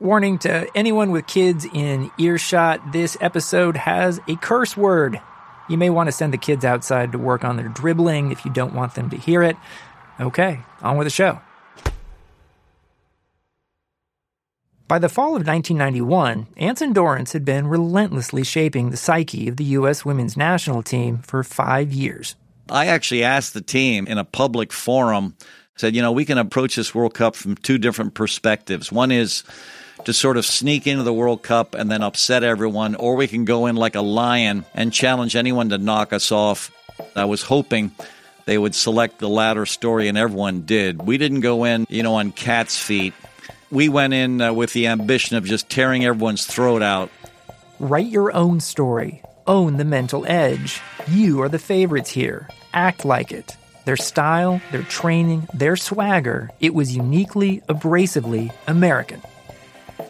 Warning to anyone with kids in earshot this episode has a curse word. You may want to send the kids outside to work on their dribbling if you don't want them to hear it. Okay, on with the show. By the fall of 1991, Anson Dorrance had been relentlessly shaping the psyche of the U.S. women's national team for five years. I actually asked the team in a public forum, said, you know, we can approach this World Cup from two different perspectives. One is to sort of sneak into the World Cup and then upset everyone, or we can go in like a lion and challenge anyone to knock us off. I was hoping they would select the latter story, and everyone did. We didn't go in, you know, on cat's feet. We went in uh, with the ambition of just tearing everyone's throat out. Write your own story. Own the mental edge. You are the favorites here. Act like it. Their style, their training, their swagger, it was uniquely, abrasively American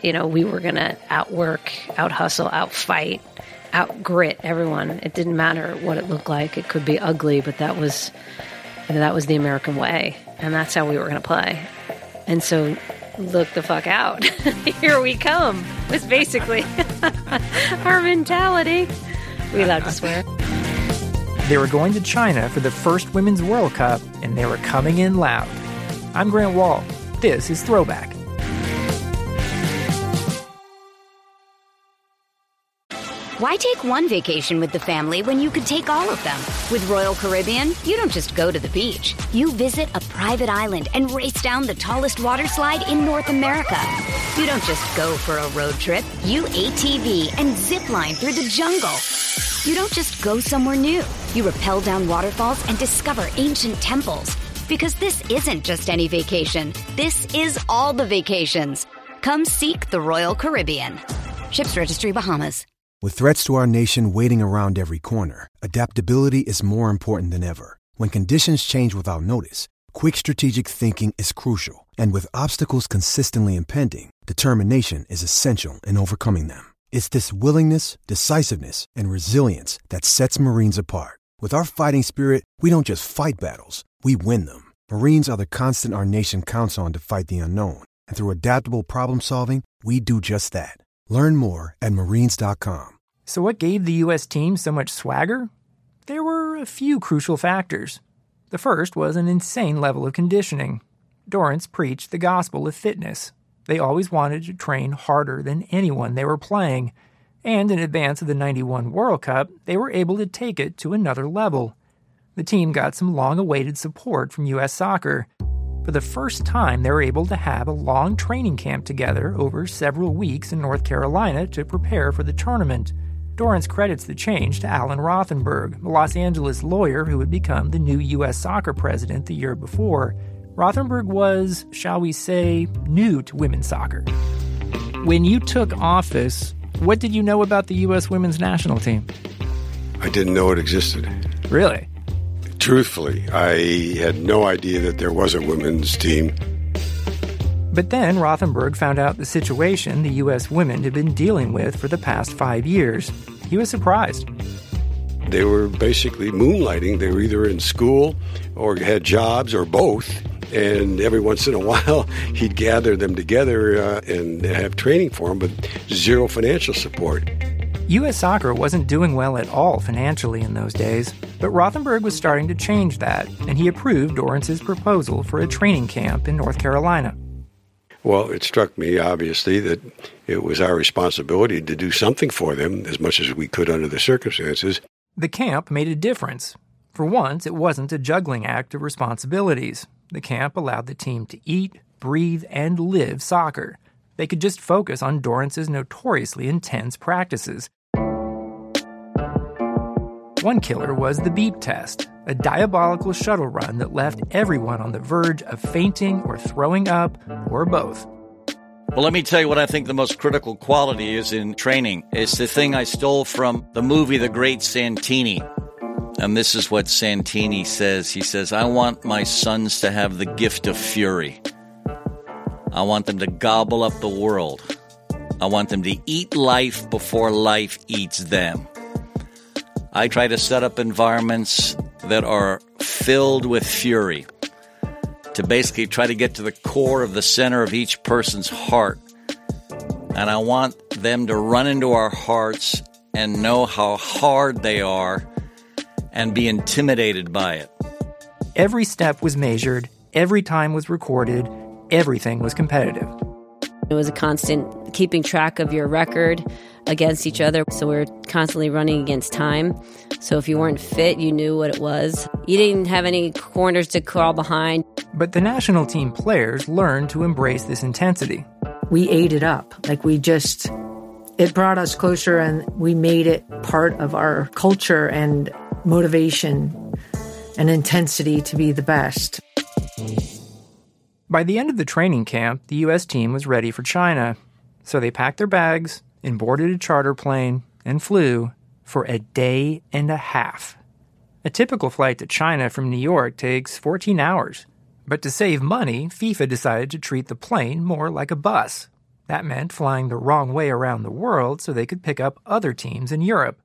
you know, we were going to outwork, out hustle, out fight, out grit everyone. It didn't matter what it looked like. It could be ugly, but that was, you know, that was the American way. And that's how we were going to play. And so look the fuck out. Here we come was basically our mentality. We allowed to swear. They were going to China for the first Women's World Cup, and they were coming in loud. I'm Grant Wahl. This is Throwback. Why take one vacation with the family when you could take all of them? With Royal Caribbean, you don't just go to the beach. You visit a private island and race down the tallest water slide in North America. You don't just go for a road trip. You ATV and zip line through the jungle. You don't just go somewhere new. You rappel down waterfalls and discover ancient temples. Because this isn't just any vacation. This is all the vacations. Come seek the Royal Caribbean. Ships Registry Bahamas. With threats to our nation waiting around every corner, adaptability is more important than ever. When conditions change without notice, quick strategic thinking is crucial. And with obstacles consistently impending, determination is essential in overcoming them. It's this willingness, decisiveness, and resilience that sets Marines apart. With our fighting spirit, we don't just fight battles, we win them. Marines are the constant our nation counts on to fight the unknown. And through adaptable problem solving, we do just that. Learn more at marines.com. So, what gave the U.S. team so much swagger? There were a few crucial factors. The first was an insane level of conditioning. Dorrance preached the gospel of fitness. They always wanted to train harder than anyone they were playing, and in advance of the 91 World Cup, they were able to take it to another level. The team got some long awaited support from U.S. soccer. For the first time, they were able to have a long training camp together over several weeks in North Carolina to prepare for the tournament. Dorrance credits the change to Alan Rothenberg, the Los Angeles lawyer who had become the new U.S. soccer president the year before. Rothenberg was, shall we say, new to women's soccer. When you took office, what did you know about the U.S. women's national team? I didn't know it existed. Really? Truthfully, I had no idea that there was a women's team. But then Rothenberg found out the situation the U.S. women had been dealing with for the past five years. He was surprised. They were basically moonlighting. They were either in school or had jobs or both. And every once in a while, he'd gather them together uh, and have training for them, but zero financial support. U.S. soccer wasn't doing well at all financially in those days, but Rothenberg was starting to change that, and he approved Dorrance's proposal for a training camp in North Carolina. Well, it struck me, obviously, that it was our responsibility to do something for them as much as we could under the circumstances. The camp made a difference. For once, it wasn't a juggling act of responsibilities. The camp allowed the team to eat, breathe, and live soccer. They could just focus on Dorrance's notoriously intense practices. One killer was the beep test, a diabolical shuttle run that left everyone on the verge of fainting or throwing up, or both. Well, let me tell you what I think the most critical quality is in training. It's the thing I stole from the movie The Great Santini. And this is what Santini says. He says, I want my sons to have the gift of fury. I want them to gobble up the world. I want them to eat life before life eats them. I try to set up environments that are filled with fury to basically try to get to the core of the center of each person's heart. And I want them to run into our hearts and know how hard they are and be intimidated by it. Every step was measured, every time was recorded, everything was competitive. It was a constant keeping track of your record against each other. So we are constantly running against time. So if you weren't fit, you knew what it was. You didn't have any corners to crawl behind. But the national team players learned to embrace this intensity. We ate it up. Like we just, it brought us closer and we made it part of our culture and motivation and intensity to be the best. By the end of the training camp, the U.S. team was ready for China. So they packed their bags and boarded a charter plane and flew for a day and a half. A typical flight to China from New York takes 14 hours. But to save money, FIFA decided to treat the plane more like a bus. That meant flying the wrong way around the world so they could pick up other teams in Europe.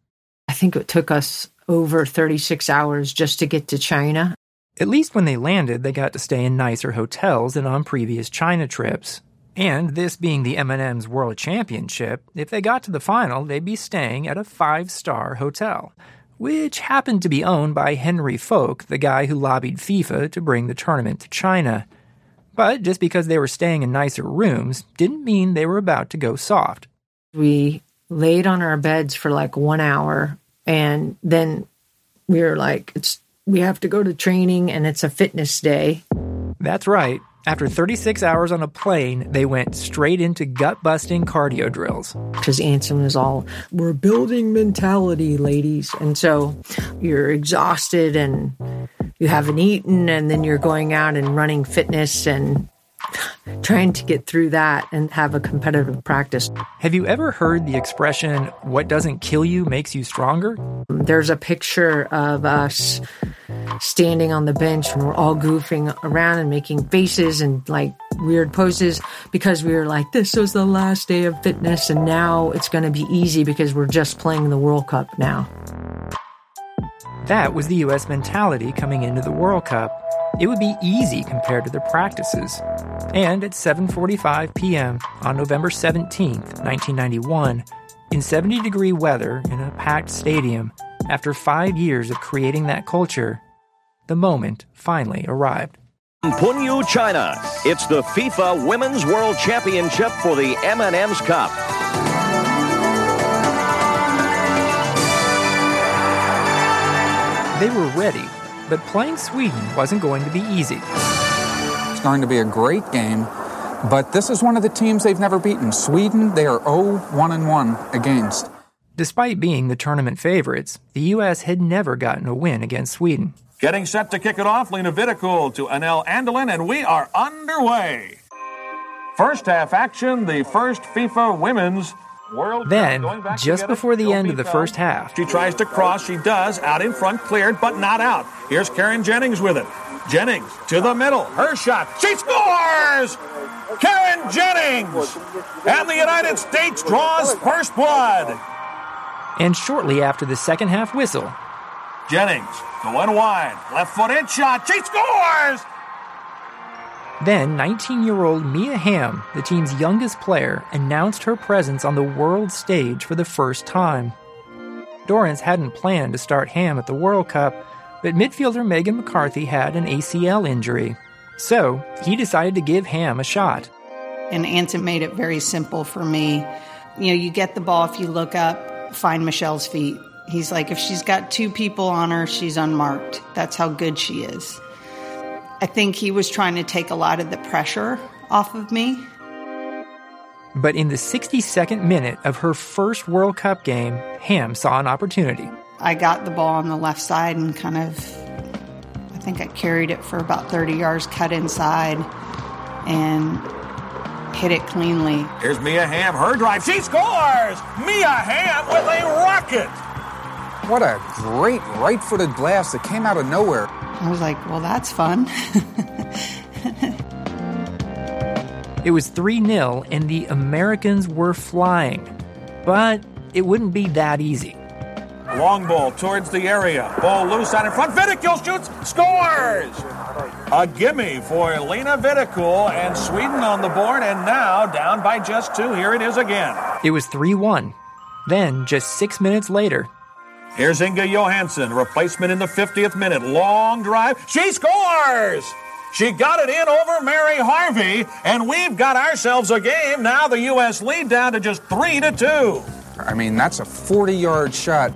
I think it took us over 36 hours just to get to China. At least when they landed, they got to stay in nicer hotels than on previous China trips. And this being the M&M's World Championship, if they got to the final, they'd be staying at a five-star hotel, which happened to be owned by Henry Fok, the guy who lobbied FIFA to bring the tournament to China. But just because they were staying in nicer rooms didn't mean they were about to go soft. We laid on our beds for like 1 hour and then we were like it's we have to go to training and it's a fitness day. That's right. After 36 hours on a plane, they went straight into gut busting cardio drills. Because Anson was all, we're building mentality, ladies. And so you're exhausted and you haven't eaten, and then you're going out and running fitness and trying to get through that and have a competitive practice. Have you ever heard the expression, what doesn't kill you makes you stronger? There's a picture of us standing on the bench and we're all goofing around and making faces and like weird poses because we were like, this was the last day of fitness and now it's going to be easy because we're just playing the World Cup now. That was the US mentality coming into the World Cup. It would be easy compared to their practices. And at 7:45 p.m. on November 17, 1991, in 70 degree weather in a packed stadium, after 5 years of creating that culture, the moment finally arrived. Panyu, China. It's the FIFA Women's World Championship for the M&M's Cup. They were ready, but playing Sweden wasn't going to be easy. It's going to be a great game, but this is one of the teams they've never beaten. Sweden, they are 0 1 1 against. Despite being the tournament favorites, the U.S. had never gotten a win against Sweden. Getting set to kick it off, Lena Videkull to Anel Andelin, and we are underway. First half action, the first FIFA Women's World Then, just before the end of the first half, she tries to cross. She does. Out in front, cleared, but not out. Here's Karen Jennings with it. Jennings to the middle. Her shot. She scores! Karen Jennings. And the United States draws first blood. And shortly after the second half whistle, Jennings going wide. Left footed shot. She scores! Then 19 year old Mia Hamm, the team's youngest player, announced her presence on the world stage for the first time. Dorrance hadn't planned to start Hamm at the World Cup, but midfielder Megan McCarthy had an ACL injury. So he decided to give Hamm a shot. And Anson made it very simple for me. You know, you get the ball if you look up, find Michelle's feet. He's like, if she's got two people on her, she's unmarked. That's how good she is. I think he was trying to take a lot of the pressure off of me. But in the 62nd minute of her first World Cup game, Hamm saw an opportunity. I got the ball on the left side and kind of, I think I carried it for about 30 yards, cut inside, and hit it cleanly. Here's Mia Hamm, her drive. She scores! Mia Hamm with a rocket! What a great right footed blast that came out of nowhere. I was like, well, that's fun. it was 3 0, and the Americans were flying. But it wouldn't be that easy. Long ball towards the area. Ball loose out in front. Videkull shoots, scores! A gimme for Lena Videkull and Sweden on the board, and now down by just two. Here it is again. It was 3 1. Then, just six minutes later, Here's Inga Johansson, replacement in the 50th minute. Long drive. She scores! She got it in over Mary Harvey, and we've got ourselves a game. Now the U.S. lead down to just 3 to 2. I mean, that's a 40 yard shot.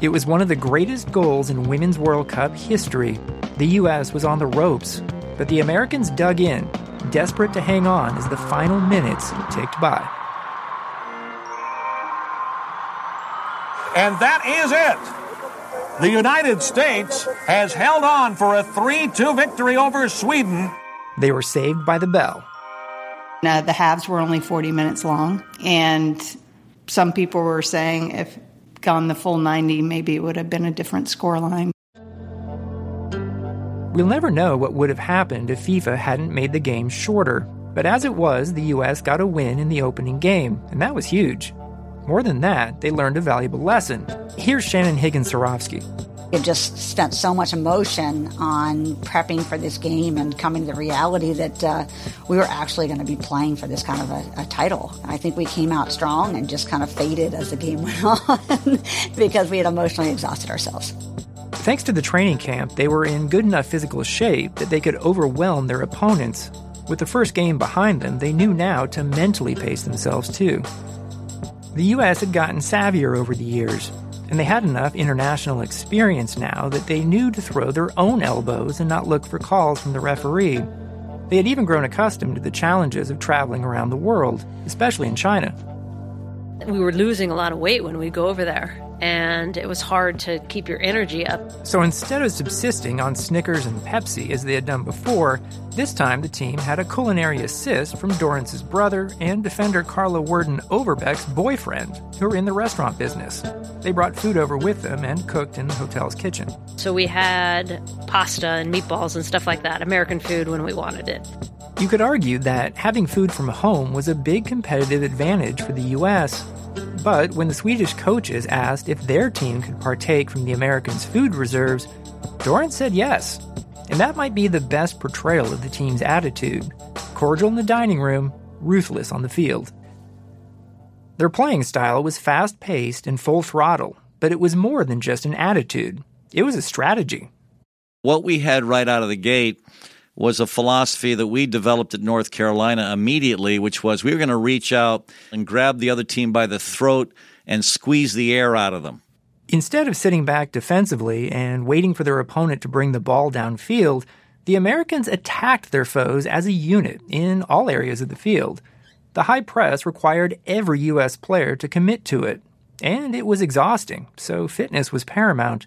It was one of the greatest goals in Women's World Cup history. The U.S. was on the ropes, but the Americans dug in, desperate to hang on as the final minutes ticked by. And that is it. The United States has held on for a 3 2 victory over Sweden. They were saved by the bell. Now, the halves were only 40 minutes long, and some people were saying if gone the full 90, maybe it would have been a different scoreline. We'll never know what would have happened if FIFA hadn't made the game shorter, but as it was, the US got a win in the opening game, and that was huge. More than that, they learned a valuable lesson. Here's Shannon Higgins Cirovski. It just spent so much emotion on prepping for this game and coming to the reality that uh, we were actually going to be playing for this kind of a, a, title. I think we came out strong and just kind of faded as the game went on because we had emotionally exhausted ourselves. Thanks to the training camp, they were in good enough physical shape that they could overwhelm their opponents. With the first game behind them, they knew now to mentally pace themselves too. The U.S. had gotten savvier over the years, and they had enough international experience now that they knew to throw their own elbows and not look for calls from the referee. They had even grown accustomed to the challenges of traveling around the world, especially in China. We were losing a lot of weight when we go over there and it was hard to keep your energy up. So instead of subsisting on Snickers and Pepsi as they had done before, this time the team had a culinary assist from Dorrance's brother and defender Carla Werden Overbeck's boyfriend, who were in the restaurant business. They brought food over with them and cooked in the hotel's kitchen. So we had pasta and meatballs and stuff like that, American food when we wanted it. You could argue that having food from home was a big competitive advantage for the U.S., but when the Swedish coaches asked if their team could partake from the Americans' food reserves, Dorrance said yes. And that might be the best portrayal of the team's attitude cordial in the dining room, ruthless on the field. Their playing style was fast paced and full throttle, but it was more than just an attitude, it was a strategy. What we had right out of the gate was a philosophy that we developed at North Carolina immediately, which was we were going to reach out and grab the other team by the throat and squeeze the air out of them. Instead of sitting back defensively and waiting for their opponent to bring the ball downfield, the Americans attacked their foes as a unit in all areas of the field. The high press required every U.S. player to commit to it, and it was exhausting, so fitness was paramount.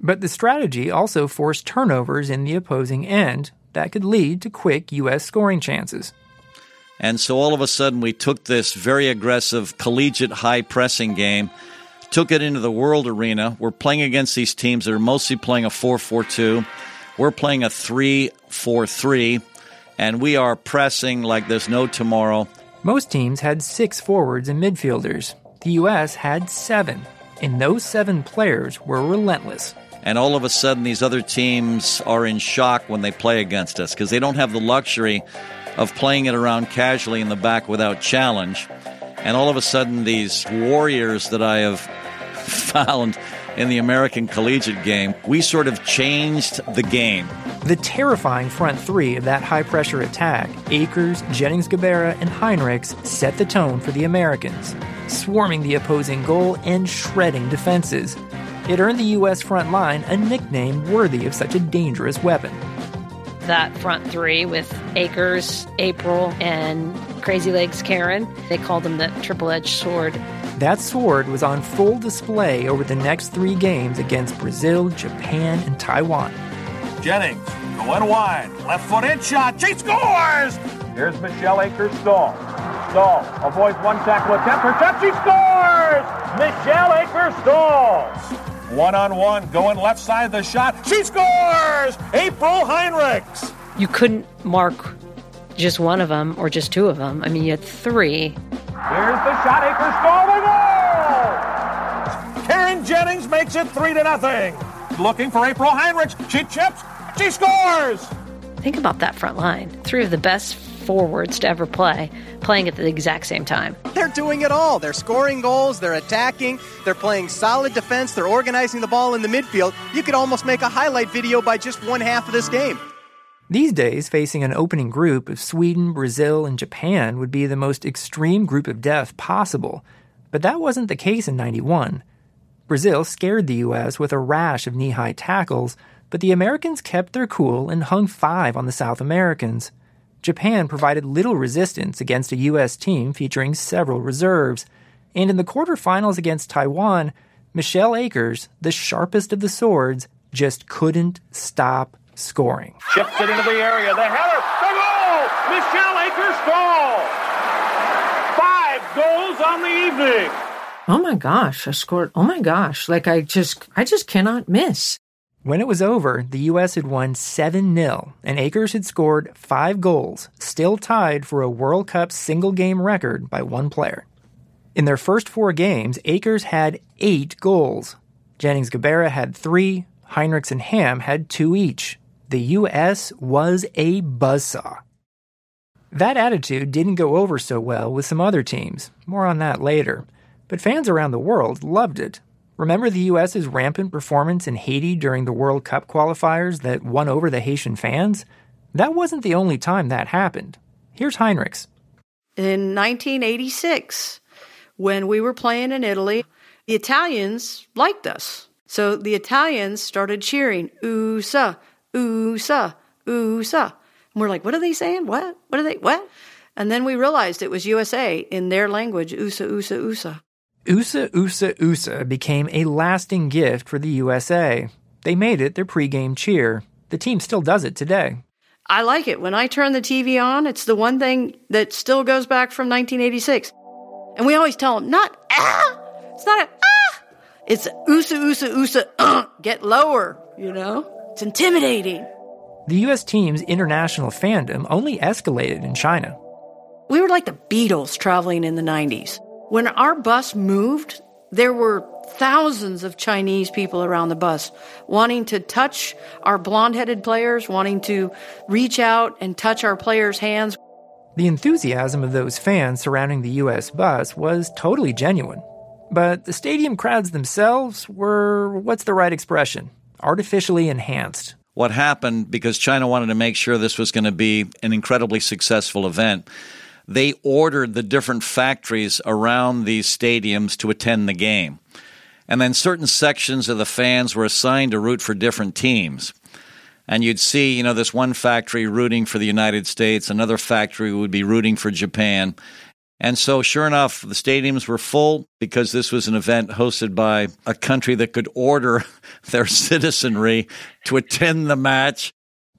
But the strategy also forced turnovers in the opposing end, that could lead to quick U.S. scoring chances. And so all of a sudden, we took this very aggressive collegiate high pressing game, took it into the world arena. We're playing against these teams that are mostly playing a 4 4 2. We're playing a 3 4 3. and we are pressing like there's no tomorrow. Most teams had six forwards and midfielders. The U.S. had seven, and those seven players were relentless. And all of a sudden, these other teams are in shock when they play against us because they don't have the luxury of playing it around casually in the back without challenge. And all of a sudden, these warriors that I have found in the American collegiate game, we sort of changed the game. The terrifying front three of that high pressure attack, Akers, Jennings Gabarra, and Heinrichs, set the tone for the Americans, swarming the opposing goal and shredding defenses. It earned the U.S. front line a nickname worthy of such a dangerous weapon. That front three with Akers, April, and Crazy Legs Karen, they called them the triple edged sword. That sword was on full display over the next three games against Brazil, Japan, and Taiwan. Jennings going wide, left foot in shot, she scores! Here's Michelle Akers Stall. Stahl avoids one tackle attempt, her shot, she scores! Michelle Akers Stahl. One on one, going left side of the shot, she scores! April Heinrichs. You couldn't mark just one of them or just two of them. I mean, you had three. Here's the shot, Akers the goal! Karen Jennings makes it three to nothing. Looking for April Heinrichs, she chips, she scores! Think about that front line. Three of the best forwards to ever play, playing at the exact same time. They're doing it all. They're scoring goals, they're attacking, they're playing solid defense, they're organizing the ball in the midfield. You could almost make a highlight video by just one half of this game. These days, facing an opening group of Sweden, Brazil, and Japan would be the most extreme group of death possible. But that wasn't the case in 91. Brazil scared the U.S. with a rash of knee high tackles, but the Americans kept their cool and hung five on the South Americans. Japan provided little resistance against a U.S. team featuring several reserves. And in the quarterfinals against Taiwan, Michelle Akers, the sharpest of the swords, just couldn't stop scoring. Chips it into the area. The header. The goal! Michelle Akers goal! Five goals on the evening. Oh my gosh, I scored. Oh my gosh, like I just, I just cannot miss. When it was over, the U.S. had won 7 0, and Akers had scored five goals, still tied for a World Cup single game record by one player. In their first four games, Akers had eight goals. Jennings Gabarra had three, Heinrichs and Hamm had two each. The U.S. was a buzzsaw. That attitude didn't go over so well with some other teams. More on that later. But fans around the world loved it. Remember the U.S.'s rampant performance in Haiti during the World Cup qualifiers that won over the Haitian fans? That wasn't the only time that happened. Here's Heinrichs. In 1986, when we were playing in Italy, the Italians liked us. So the Italians started cheering, USA, USA, USA. And we're like, what are they saying? What? What are they? What? And then we realized it was USA in their language, USA, USA, USA. USA, USA, USA became a lasting gift for the USA. They made it their pregame cheer. The team still does it today. I like it. When I turn the TV on, it's the one thing that still goes back from 1986. And we always tell them, not ah! It's not a ah! It's USA, USA, USA, uh, get lower, you know? It's intimidating. The U.S. team's international fandom only escalated in China. We were like the Beatles traveling in the 90s. When our bus moved, there were thousands of Chinese people around the bus wanting to touch our blonde headed players, wanting to reach out and touch our players' hands. The enthusiasm of those fans surrounding the U.S. bus was totally genuine. But the stadium crowds themselves were what's the right expression? Artificially enhanced. What happened, because China wanted to make sure this was going to be an incredibly successful event, they ordered the different factories around these stadiums to attend the game. And then certain sections of the fans were assigned to root for different teams. And you'd see, you know, this one factory rooting for the United States, another factory would be rooting for Japan. And so, sure enough, the stadiums were full because this was an event hosted by a country that could order their citizenry to attend the match.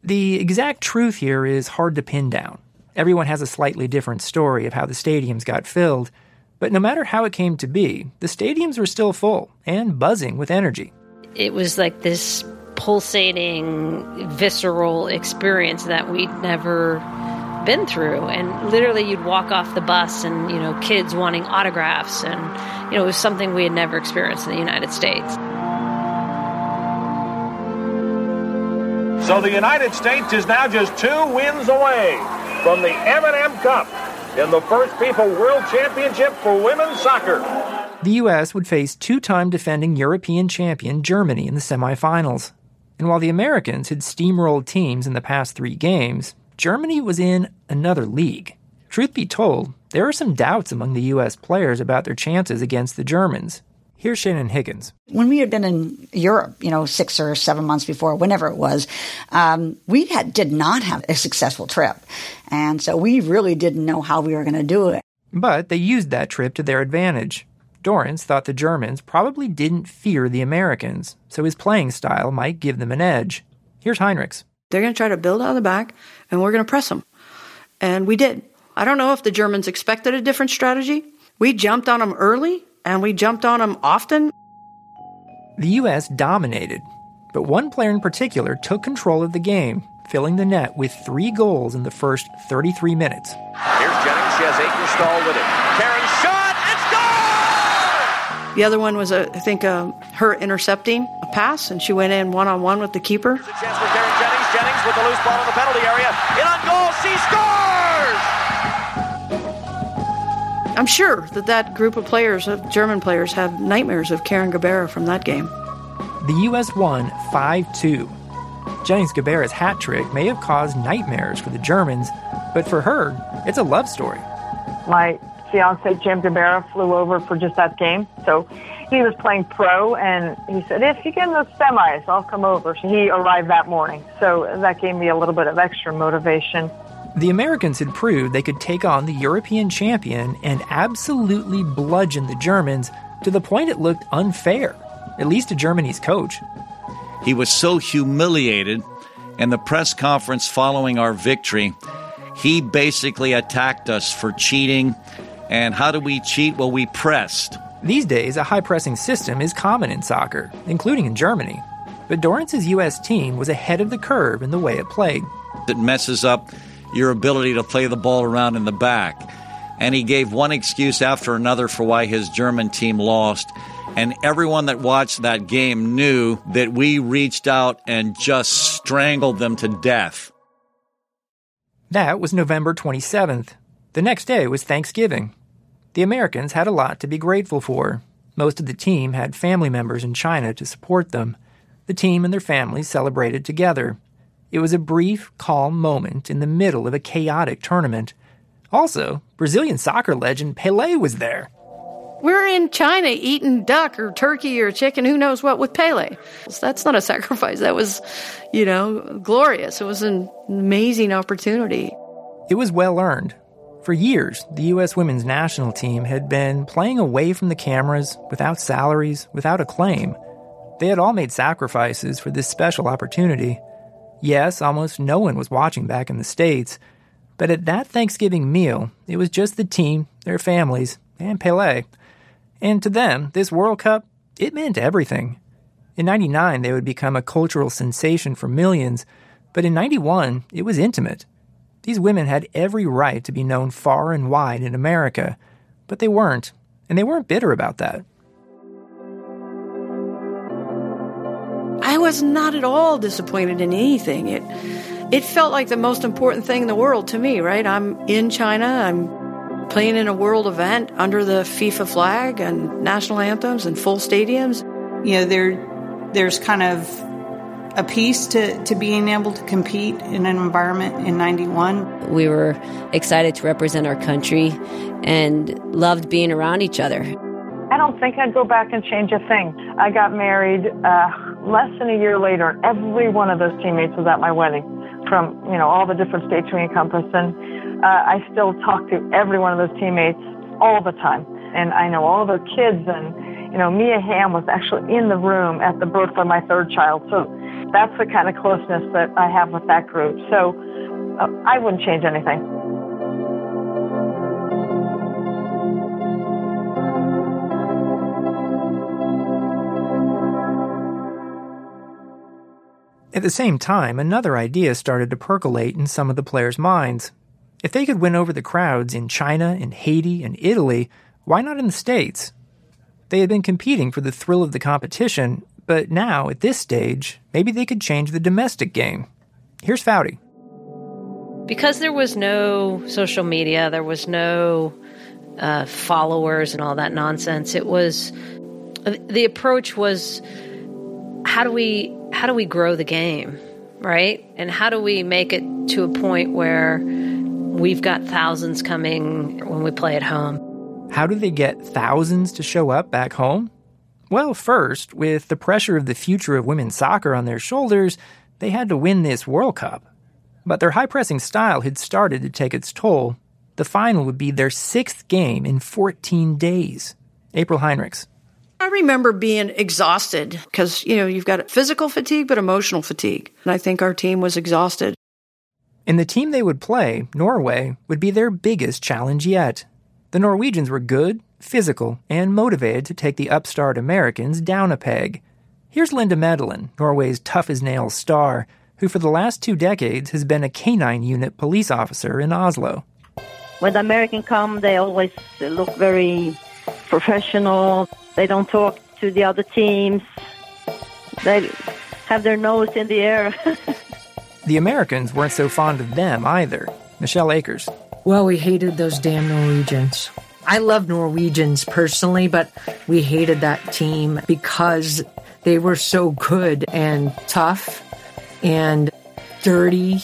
The exact truth here is hard to pin down. Everyone has a slightly different story of how the stadiums got filled, but no matter how it came to be, the stadiums were still full and buzzing with energy. It was like this pulsating, visceral experience that we'd never been through. And literally, you'd walk off the bus and, you know, kids wanting autographs. And, you know, it was something we had never experienced in the United States. So the United States is now just two wins away from the M&M Cup in the first FIFA World Championship for women's soccer. The U.S. would face two time defending European champion Germany in the semifinals. And while the Americans had steamrolled teams in the past three games, Germany was in another league. Truth be told, there are some doubts among the U.S. players about their chances against the Germans. Here's Shannon Higgins. When we had been in Europe, you know, six or seven months before, whenever it was, um, we had, did not have a successful trip. And so we really didn't know how we were going to do it. But they used that trip to their advantage. Dorrance thought the Germans probably didn't fear the Americans, so his playing style might give them an edge. Here's Heinrichs. They're going to try to build out of the back, and we're going to press them. And we did. I don't know if the Germans expected a different strategy. We jumped on them early, and we jumped on them often. The U.S. dominated, but one player in particular took control of the game, filling the net with three goals in the first 33 minutes. Here's Jennings. She has Akers Stahl with it. Karen shot and score! The other one was, uh, I think, uh, her intercepting a pass, and she went in one on one with the keeper. A chance for Karen Jennings. Jennings with the loose ball in the penalty area. In on goal. She scores! I'm sure that that group of players, of German players, have nightmares of Karen Gabarra from that game. The U.S. won 5 2. Jennings Gabarra's hat trick may have caused nightmares for the Germans, but for her, it's a love story. My fiance, Jim Gabarra, flew over for just that game. So he was playing pro, and he said, If you get in the semis, I'll come over. So he arrived that morning. So that gave me a little bit of extra motivation. The Americans had proved they could take on the European champion and absolutely bludgeon the Germans to the point it looked unfair, at least to Germany's coach. He was so humiliated in the press conference following our victory. He basically attacked us for cheating. And how do we cheat? Well, we pressed. These days, a high pressing system is common in soccer, including in Germany. But Dorrance's U.S. team was ahead of the curve in the way it played. It messes up your ability to play the ball around in the back. And he gave one excuse after another for why his German team lost. And everyone that watched that game knew that we reached out and just strangled them to death. That was November 27th. The next day was Thanksgiving. The Americans had a lot to be grateful for. Most of the team had family members in China to support them. The team and their families celebrated together. It was a brief, calm moment in the middle of a chaotic tournament. Also, Brazilian soccer legend Pele was there. We're in China eating duck or turkey or chicken, who knows what, with Pele. That's not a sacrifice. That was, you know, glorious. It was an amazing opportunity. It was well earned. For years, the U.S. women's national team had been playing away from the cameras, without salaries, without acclaim. They had all made sacrifices for this special opportunity. Yes, almost no one was watching back in the States, but at that Thanksgiving meal, it was just the team, their families, and Pele. And to them, this World Cup, it meant everything. In 99, they would become a cultural sensation for millions, but in 91, it was intimate. These women had every right to be known far and wide in America, but they weren't, and they weren't bitter about that. Was not at all disappointed in anything. It it felt like the most important thing in the world to me, right? I'm in China, I'm playing in a world event under the FIFA flag and national anthems and full stadiums. You know, there there's kind of a piece to, to being able to compete in an environment in 91. We were excited to represent our country and loved being around each other. I don't think I'd go back and change a thing. I got married uh, less than a year later, every one of those teammates was at my wedding from, you know, all the different states we encompass. And uh, I still talk to every one of those teammates all the time. And I know all their kids. And, you know, Mia Hamm was actually in the room at the birth of my third child. So that's the kind of closeness that I have with that group. So uh, I wouldn't change anything. At the same time, another idea started to percolate in some of the players' minds. If they could win over the crowds in China and Haiti and Italy, why not in the States? They had been competing for the thrill of the competition, but now, at this stage, maybe they could change the domestic game. Here's Foudy. Because there was no social media, there was no uh, followers and all that nonsense. It was the approach was how do we how do we grow the game, right? And how do we make it to a point where we've got thousands coming when we play at home? How do they get thousands to show up back home? Well, first, with the pressure of the future of women's soccer on their shoulders, they had to win this World Cup. But their high pressing style had started to take its toll. The final would be their sixth game in 14 days. April Heinrichs. I remember being exhausted because, you know, you've got physical fatigue, but emotional fatigue. And I think our team was exhausted. And the team they would play, Norway, would be their biggest challenge yet. The Norwegians were good, physical, and motivated to take the upstart Americans down a peg. Here's Linda Medalen, Norway's tough as nails star, who for the last two decades has been a canine unit police officer in Oslo. When the Americans come, they always look very professional. They don't talk to the other teams. They have their nose in the air. the Americans weren't so fond of them either. Michelle Akers. Well, we hated those damn Norwegians. I love Norwegians personally, but we hated that team because they were so good and tough and dirty.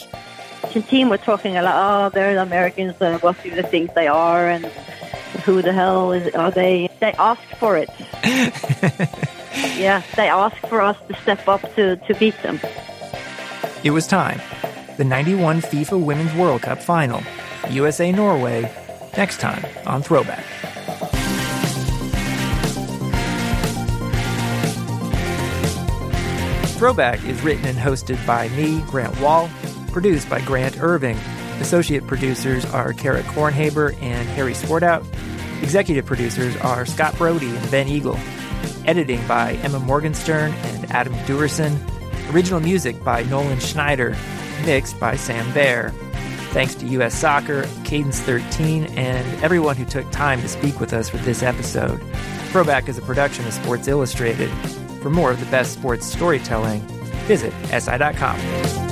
The team were talking a lot, oh, they're the Americans, uh, what do they think they are, and who the hell is, are they? They asked for it. yeah, they asked for us to step up to, to beat them. It was time. The 91 FIFA Women's World Cup final. USA Norway, next time on Throwback. Throwback is written and hosted by me, Grant Wahl, produced by Grant Irving. Associate producers are Kara Kornhaber and Harry Swartout. Executive producers are Scott Brody and Ben Eagle. Editing by Emma Morgenstern and Adam Duerson. Original music by Nolan Schneider. Mixed by Sam Baer. Thanks to U.S. Soccer, Cadence 13, and everyone who took time to speak with us for this episode. Throwback is a production of Sports Illustrated. For more of the best sports storytelling, visit SI.com.